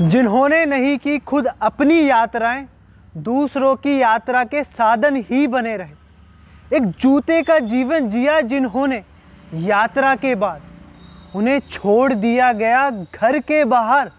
जिन्होंने नहीं की, खुद अपनी यात्राएँ दूसरों की यात्रा के साधन ही बने रहे। एक जूते का जीवन जिया जिन्होंने यात्रा के बाद, उन्हें छोड़ दिया गया घर के बाहर।